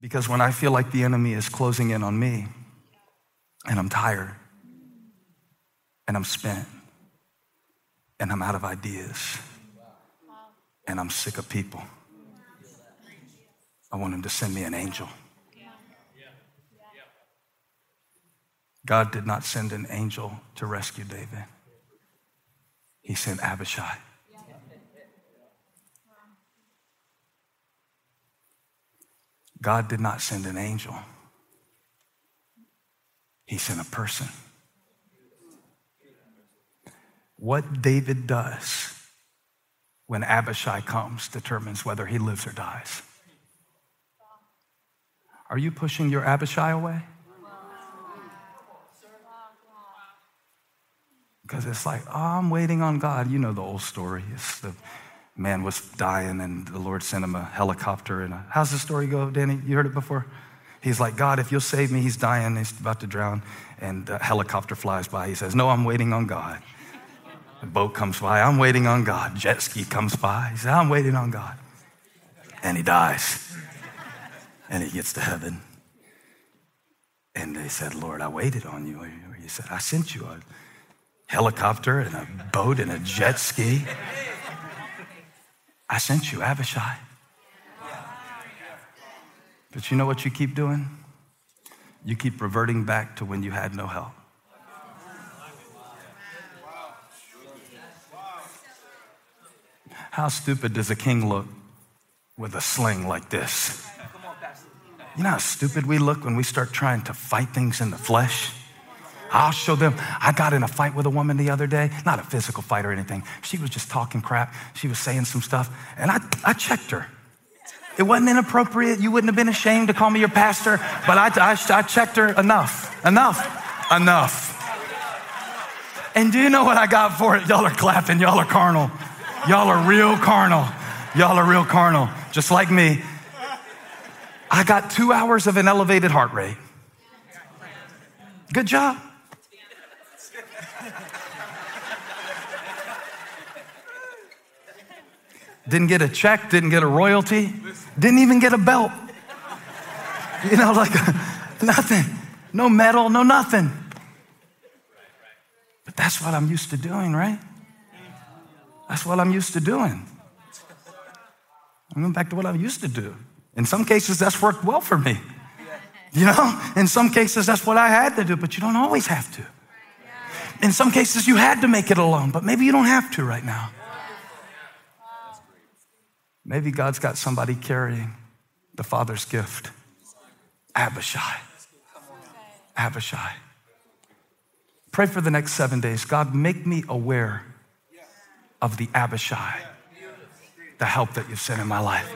Because when I feel like the enemy is closing in on me and I'm tired and I'm spent and I'm out of ideas and I'm sick of people, I want him to send me an angel. God did not send an angel to rescue David. He sent Abishai. God did not send an angel. He sent a person. What David does when Abishai comes determines whether he lives or dies. Are you pushing your Abishai away? Because it's like, oh, I'm waiting on God. You know the old story. It's the man was dying and the Lord sent him a helicopter. And a, how's the story go, Danny? You heard it before? He's like, God, if you'll save me, he's dying, he's about to drown. And a helicopter flies by. He says, No, I'm waiting on God. The boat comes by, I'm waiting on God. Jet ski comes by. He says, I'm waiting on God. And he dies. And he gets to heaven. And they said, Lord, I waited on you. He said, I sent you a helicopter and a boat and a jet ski. I sent you, Abishai. But you know what you keep doing? You keep reverting back to when you had no help. How stupid does a king look with a sling like this? You know how stupid we look when we start trying to fight things in the flesh? I'll show them. I got in a fight with a woman the other day, not a physical fight or anything. She was just talking crap. She was saying some stuff, and I, I checked her. It wasn't inappropriate. You wouldn't have been ashamed to call me your pastor, but I, I, I checked her enough, enough, enough. And do you know what I got for it? Y'all are clapping. Y'all are carnal. Y'all are real carnal. Y'all are real carnal, just like me. I got two hours of an elevated heart rate. Good job. Didn't get a check, didn't get a royalty, didn't even get a belt. You know, like nothing. No medal, no nothing. But that's what I'm used to doing, right? That's what I'm used to doing. I'm going back to what I'm used to do. In some cases, that's worked well for me. You know, in some cases, that's what I had to do, but you don't always have to. In some cases, you had to make it alone, but maybe you don't have to right now. Maybe God's got somebody carrying the Father's gift Abishai. Abishai. Pray for the next seven days. God, make me aware of the Abishai, the help that you've sent in my life.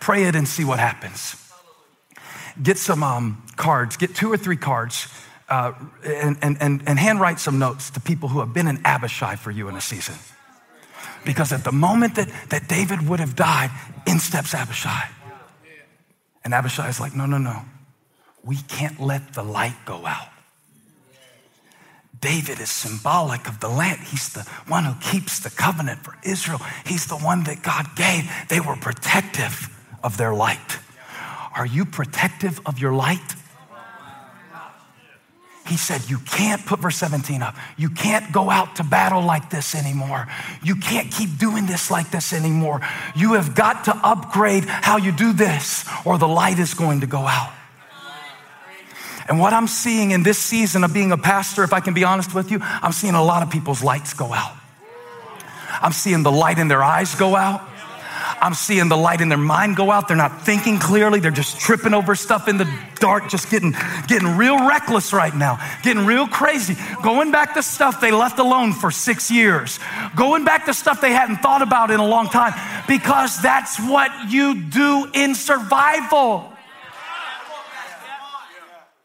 Pray it and see what happens. Get some um, cards, get two or three cards, uh, and, and, and, and handwrite some notes to people who have been an Abishai for you in a season. Because at the moment that, that David would have died, in steps Abishai. And Abishai is like, no, no, no. We can't let the light go out. David is symbolic of the land. He's the one who keeps the covenant for Israel. He's the one that God gave. They were protective of their light. Are you protective of your light? He said, You can't put verse 17 up. You can't go out to battle like this anymore. You can't keep doing this like this anymore. You have got to upgrade how you do this, or the light is going to go out. And what I'm seeing in this season of being a pastor, if I can be honest with you, I'm seeing a lot of people's lights go out. I'm seeing the light in their eyes go out. I'm seeing the light in their mind go out. They're not thinking clearly. They're just tripping over stuff in the dark, just getting, getting real reckless right now, getting real crazy, going back to stuff they left alone for six years, going back to stuff they hadn't thought about in a long time, because that's what you do in survival.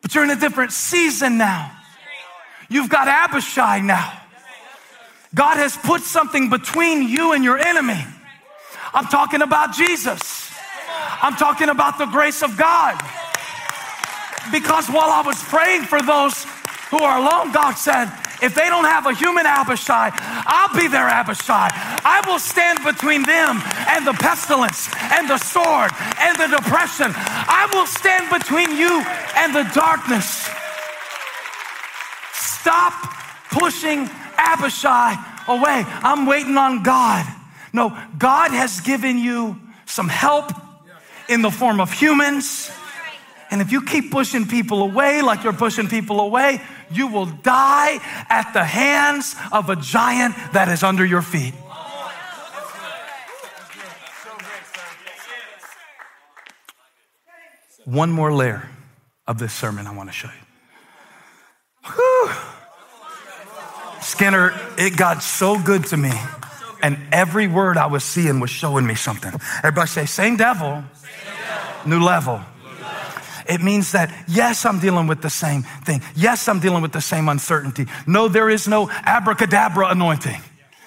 But you're in a different season now. You've got Abishai now. God has put something between you and your enemy. I'm talking about Jesus. I'm talking about the grace of God. Because while I was praying for those who are alone, God said, If they don't have a human Abishai, I'll be their Abishai. I will stand between them and the pestilence and the sword and the depression. I will stand between you and the darkness. Stop pushing Abishai away. I'm waiting on God. No, God has given you some help in the form of humans. And if you keep pushing people away like you're pushing people away, you will die at the hands of a giant that is under your feet. One more layer of this sermon I want to show you. Whew. Skinner, it got so good to me. And every word I was seeing was showing me something. Everybody say, same devil, same devil. new level. It means that, yes, I'm dealing with the same thing. Yes, I'm dealing with the same uncertainty. No, there is no abracadabra anointing.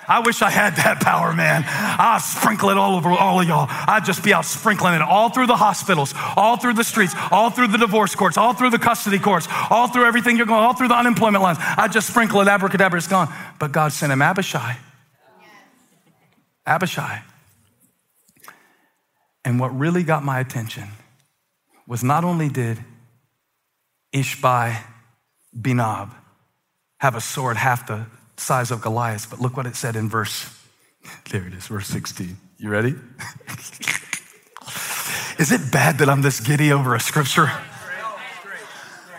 I wish I had that power, man. I'd sprinkle it all over all of y'all. I'd just be out sprinkling it all through the hospitals, all through the streets, all through the divorce courts, all through the custody courts, all through everything you're going, all through the unemployment lines. I'd just sprinkle it, abracadabra, it's gone. But God sent him Abishai. Abishai. And what really got my attention was not only did Ishbai Binab have a sword half the size of Goliath, but look what it said in verse, there it is, verse 16. You ready? is it bad that I'm this giddy over a scripture?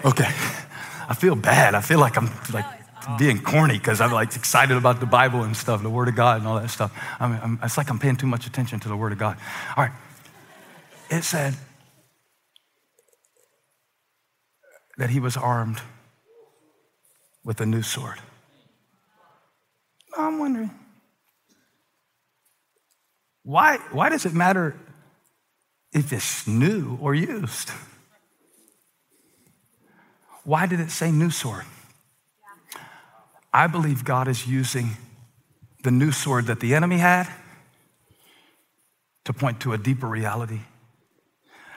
Okay. I feel bad. I feel like I'm like being corny because I'm like excited about the Bible and stuff, the Word of God and all that stuff. I mean, I'm, it's like I'm paying too much attention to the Word of God. All right. It said, that he was armed with a new sword. I'm wondering why, why does it matter if it's new or used? Why did it say new sword? I believe God is using the new sword that the enemy had to point to a deeper reality.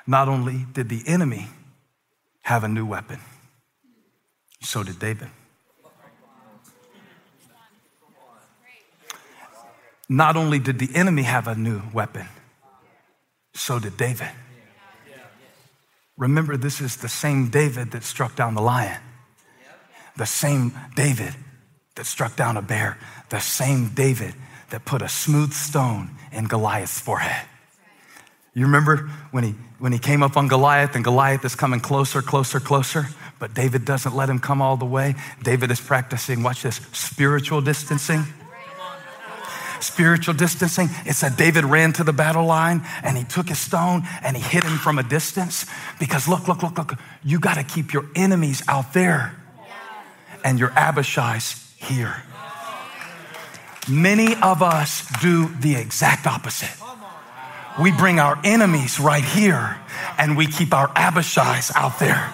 Not only did the enemy have a new weapon. So did David. Not only did the enemy have a new weapon, so did David. Remember, this is the same David that struck down the lion, the same David that struck down a bear, the same David that put a smooth stone in Goliath's forehead. You remember when he, when he came up on Goliath and Goliath is coming closer, closer, closer, but David doesn't let him come all the way. David is practicing, watch this, spiritual distancing. Spiritual distancing. It said David ran to the battle line and he took his stone and he hit him from a distance because look, look, look, look, you got to keep your enemies out there and your Abishai's here. Many of us do the exact opposite we bring our enemies right here and we keep our Abishais out there.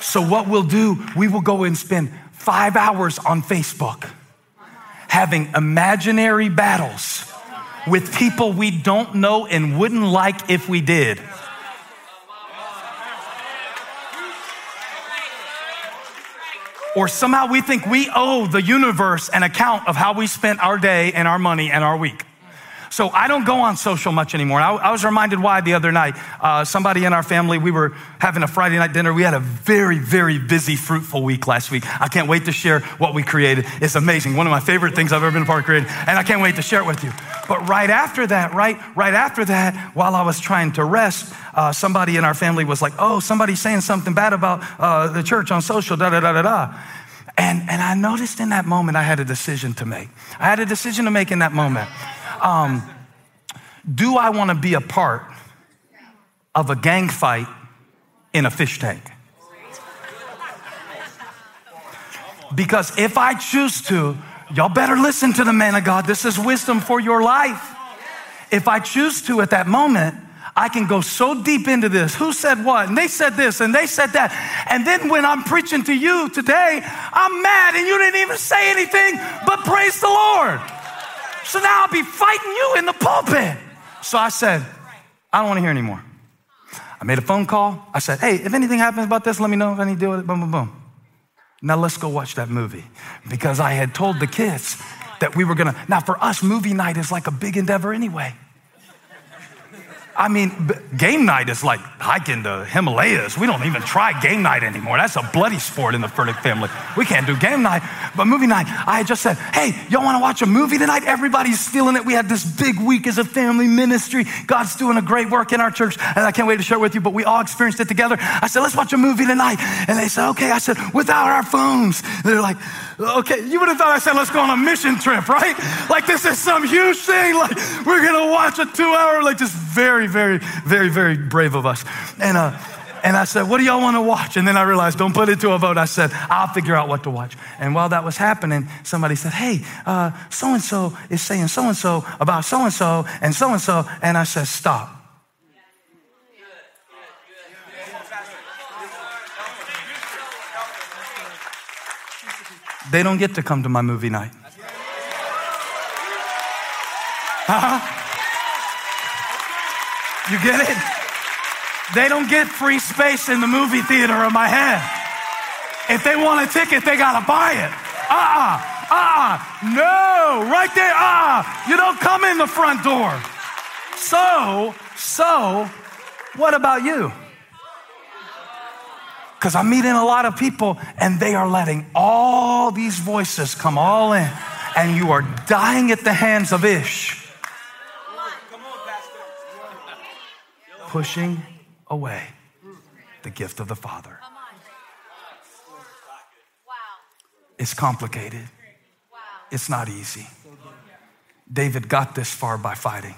So, what we'll do, we will go and spend five hours on Facebook having imaginary battles with people we don't know and wouldn't like if we did. Or somehow we think we owe the universe an account of how we spent our day and our money and our week. So I don't go on social much anymore. I, I was reminded why the other night. Uh, somebody in our family, we were having a Friday night dinner. We had a very, very busy, fruitful week last week. I can't wait to share what we created. It's amazing. One of my favorite things I've ever been a part of creating, and I can't wait to share it with you. But right after that, right, right after that, while I was trying to rest, uh, somebody in our family was like, "Oh, somebody's saying something bad about uh, the church on social." Da da da da da. And, and I noticed in that moment I had a decision to make. I had a decision to make in that moment. Um, do I want to be a part of a gang fight in a fish tank? Because if I choose to, y'all better listen to the man of God. This is wisdom for your life. If I choose to at that moment, I can go so deep into this. Who said what? And they said this and they said that. And then when I'm preaching to you today, I'm mad and you didn't even say anything but praise the Lord. So now I'll be fighting you in the pulpit. So I said, I don't want to hear anymore. I made a phone call. I said, hey, if anything happens about this, let me know if I need to deal with it. Boom, boom, boom. Now let's go watch that movie. Because I had told the kids that we were gonna. Now, for us, movie night is like a big endeavor anyway. I mean, game night is like hiking the Himalayas. We don't even try game night anymore. That's a bloody sport in the Furtick family. We can't do game night. But movie night, I just said, hey, y'all wanna watch a movie tonight? Everybody's feeling it. We had this big week as a family ministry. God's doing a great work in our church, and I can't wait to share it with you, but we all experienced it together. I said, let's watch a movie tonight. And they said, okay. I said, without our phones. They're like, okay, you would have thought I said, let's go on a mission trip, right? Like this is some huge thing. Like we're gonna watch a two hour, like just very, very, very, very brave of us. And, uh, and I said, What do y'all want to watch? And then I realized, Don't put it to a vote. I said, I'll figure out what to watch. And while that was happening, somebody said, Hey, so and so is saying so and so about so and so and so and so. And I said, Stop. They don't get to come to my movie night. Huh? You get it? They don't get free space in the movie theater of my head. If they want a ticket, they gotta buy it. Uh-uh, uh-uh, no, right there, uh-uh. You don't come in the front door. So, so, what about you? Because I'm meeting a lot of people and they are letting all these voices come all in, and you are dying at the hands of Ish. Pushing away the gift of the Father. It's complicated. It's not easy. David got this far by fighting.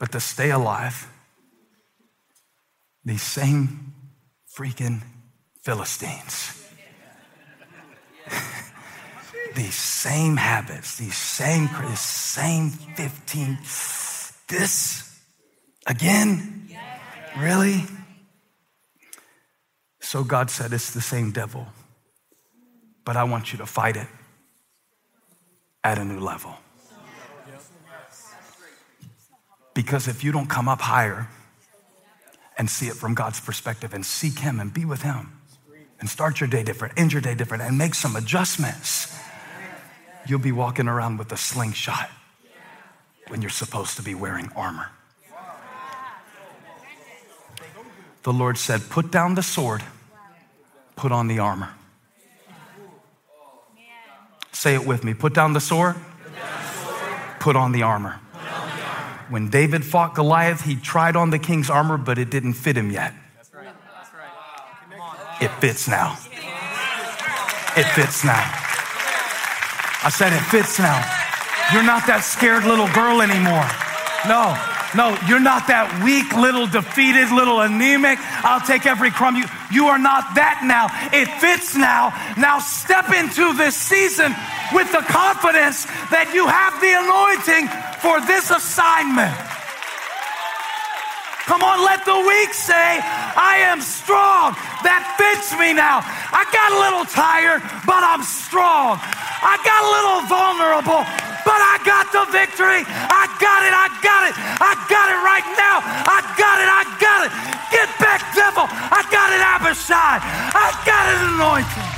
But to stay alive, these same freaking Philistines, these same habits, these same, this same 15, this again? Really? So God said, It's the same devil, but I want you to fight it at a new level. Because if you don't come up higher and see it from God's perspective and seek Him and be with Him and start your day different, end your day different, and make some adjustments, you'll be walking around with a slingshot when you're supposed to be wearing armor. the Lord said, Put down the sword, put on the armor. Say it with me. Put down the sword, put on the armor. When David fought Goliath, he tried on the king's armor, but it didn't fit him yet. It fits now. It fits now. I said, It fits now. You're not that scared little girl anymore. No, no, you're not that weak, little defeated, little anemic. I'll take every crumb. You, you are not that now. It fits now. Now step into this season with the confidence that you have the anointing for this assignment. Come on, let the weak say, I am strong. That fits me now. I got a little tired, but I'm strong. I got a little vulnerable, but I got the victory. I got it. I got it. I got it right now. I got it. I got it. Get back, devil. I got it, Abishai. I got it, anointing.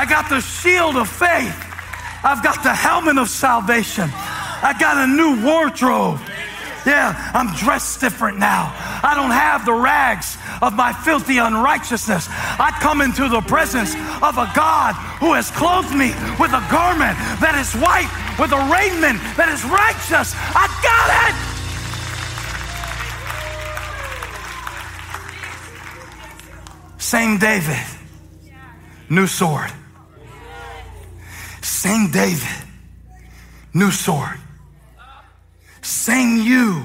I got the shield of faith. I've got the helmet of salvation. I got a new wardrobe. Yeah, I'm dressed different now. I don't have the rags of my filthy unrighteousness. I come into the presence of a God who has clothed me with a garment that is white, with a raiment that is righteous. I got it. Same David, new sword. Same David, new sword. Same you,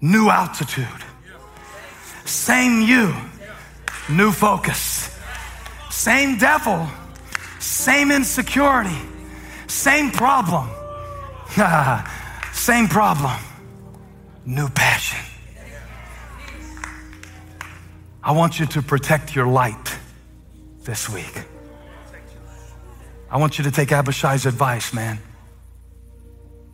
new altitude. Same you, new focus. Same devil, same insecurity, same problem. same problem, new passion. I want you to protect your light this week. I want you to take Abishai's advice, man.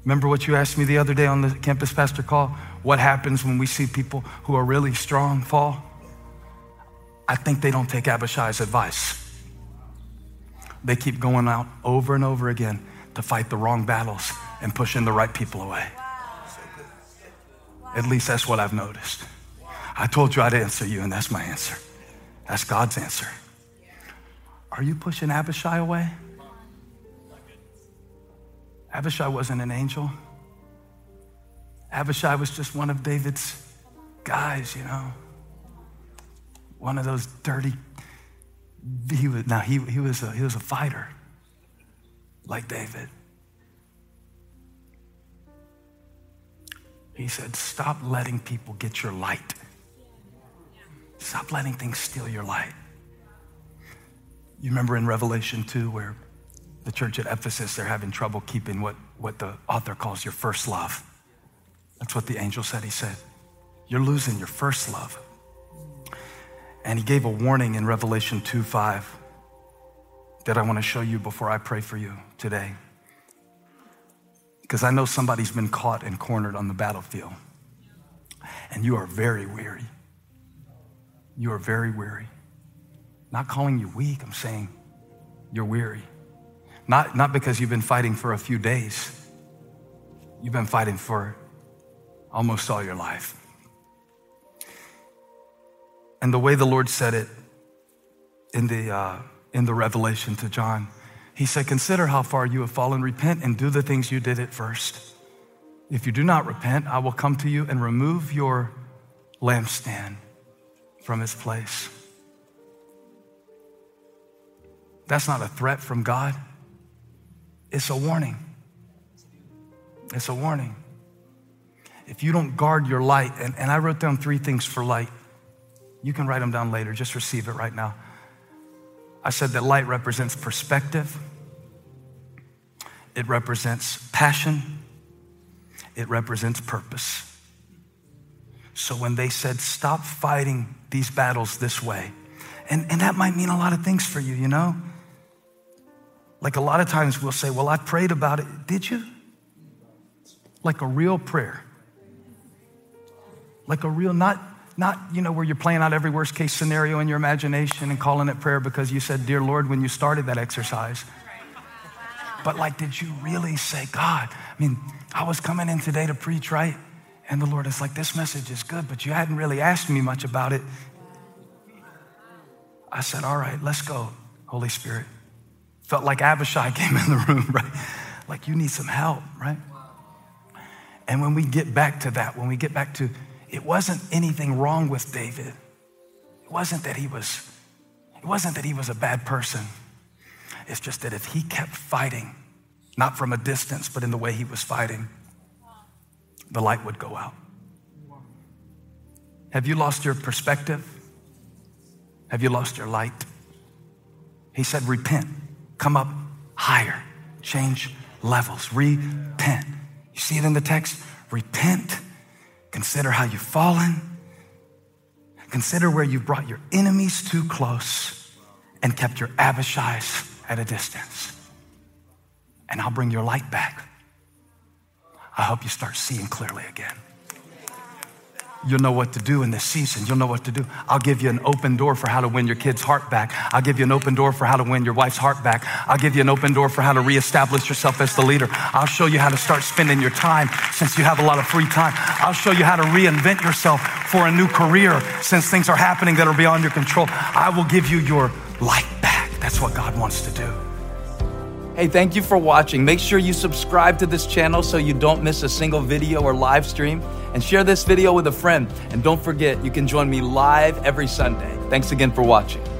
Remember what you asked me the other day on the campus pastor call? What happens when we see people who are really strong fall? I think they don't take Abishai's advice. They keep going out over and over again to fight the wrong battles and pushing the right people away. At least that's what I've noticed. I told you I'd answer you, and that's my answer. That's God's answer. Are you pushing Abishai away? Abishai wasn't an angel. Abishai was just one of David's guys, you know. One of those dirty. He was now he, he was a, he was a fighter like David. He said, Stop letting people get your light. Stop letting things steal your light. You remember in Revelation 2 where the church at Ephesus, they're having trouble keeping what, what the author calls your first love. That's what the angel said. He said, You're losing your first love. And he gave a warning in Revelation 2 5 that I want to show you before I pray for you today. Because I know somebody's been caught and cornered on the battlefield, and you are very weary. You are very weary. Not calling you weak, I'm saying you're weary. Not, not because you've been fighting for a few days, you've been fighting for almost all your life. And the way the Lord said it in the, uh, in the revelation to John, he said, Consider how far you have fallen, repent and do the things you did at first. If you do not repent, I will come to you and remove your lampstand from its place. That's not a threat from God, it's a warning. It's a warning. If you don't guard your light, and, and I wrote down three things for light. You can write them down later, just receive it right now. I said that light represents perspective, it represents passion, it represents purpose. So when they said, stop fighting these battles this way, and, and that might mean a lot of things for you, you know? Like a lot of times we'll say, well, I prayed about it. Did you? Like a real prayer. Like a real, not not, you know, where you're playing out every worst case scenario in your imagination and calling it prayer because you said, Dear Lord, when you started that exercise. But like, did you really say, God? I mean, I was coming in today to preach, right? And the Lord is like, This message is good, but you hadn't really asked me much about it. I said, All right, let's go, Holy Spirit. Felt like Abishai came in the room, right? Like, you need some help, right? And when we get back to that, when we get back to it wasn't anything wrong with David. It wasn't that he was, it wasn't that he was a bad person. It's just that if he kept fighting, not from a distance, but in the way he was fighting, the light would go out. Have you lost your perspective? Have you lost your light? He said, repent, come up higher, change levels, repent. You see it in the text? Repent Consider how you've fallen. Consider where you've brought your enemies too close and kept your Abishais at a distance. And I'll bring your light back. I hope you start seeing clearly again. You'll know what to do in this season. You'll know what to do. I'll give you an open door for how to win your kid's heart back. I'll give you an open door for how to win your wife's heart back. I'll give you an open door for how to reestablish yourself as the leader. I'll show you how to start spending your time since you have a lot of free time. I'll show you how to reinvent yourself for a new career since things are happening that are beyond your control. I will give you your light back. That's what God wants to do. Hey, thank you for watching. Make sure you subscribe to this channel so you don't miss a single video or live stream and share this video with a friend. And don't forget, you can join me live every Sunday. Thanks again for watching.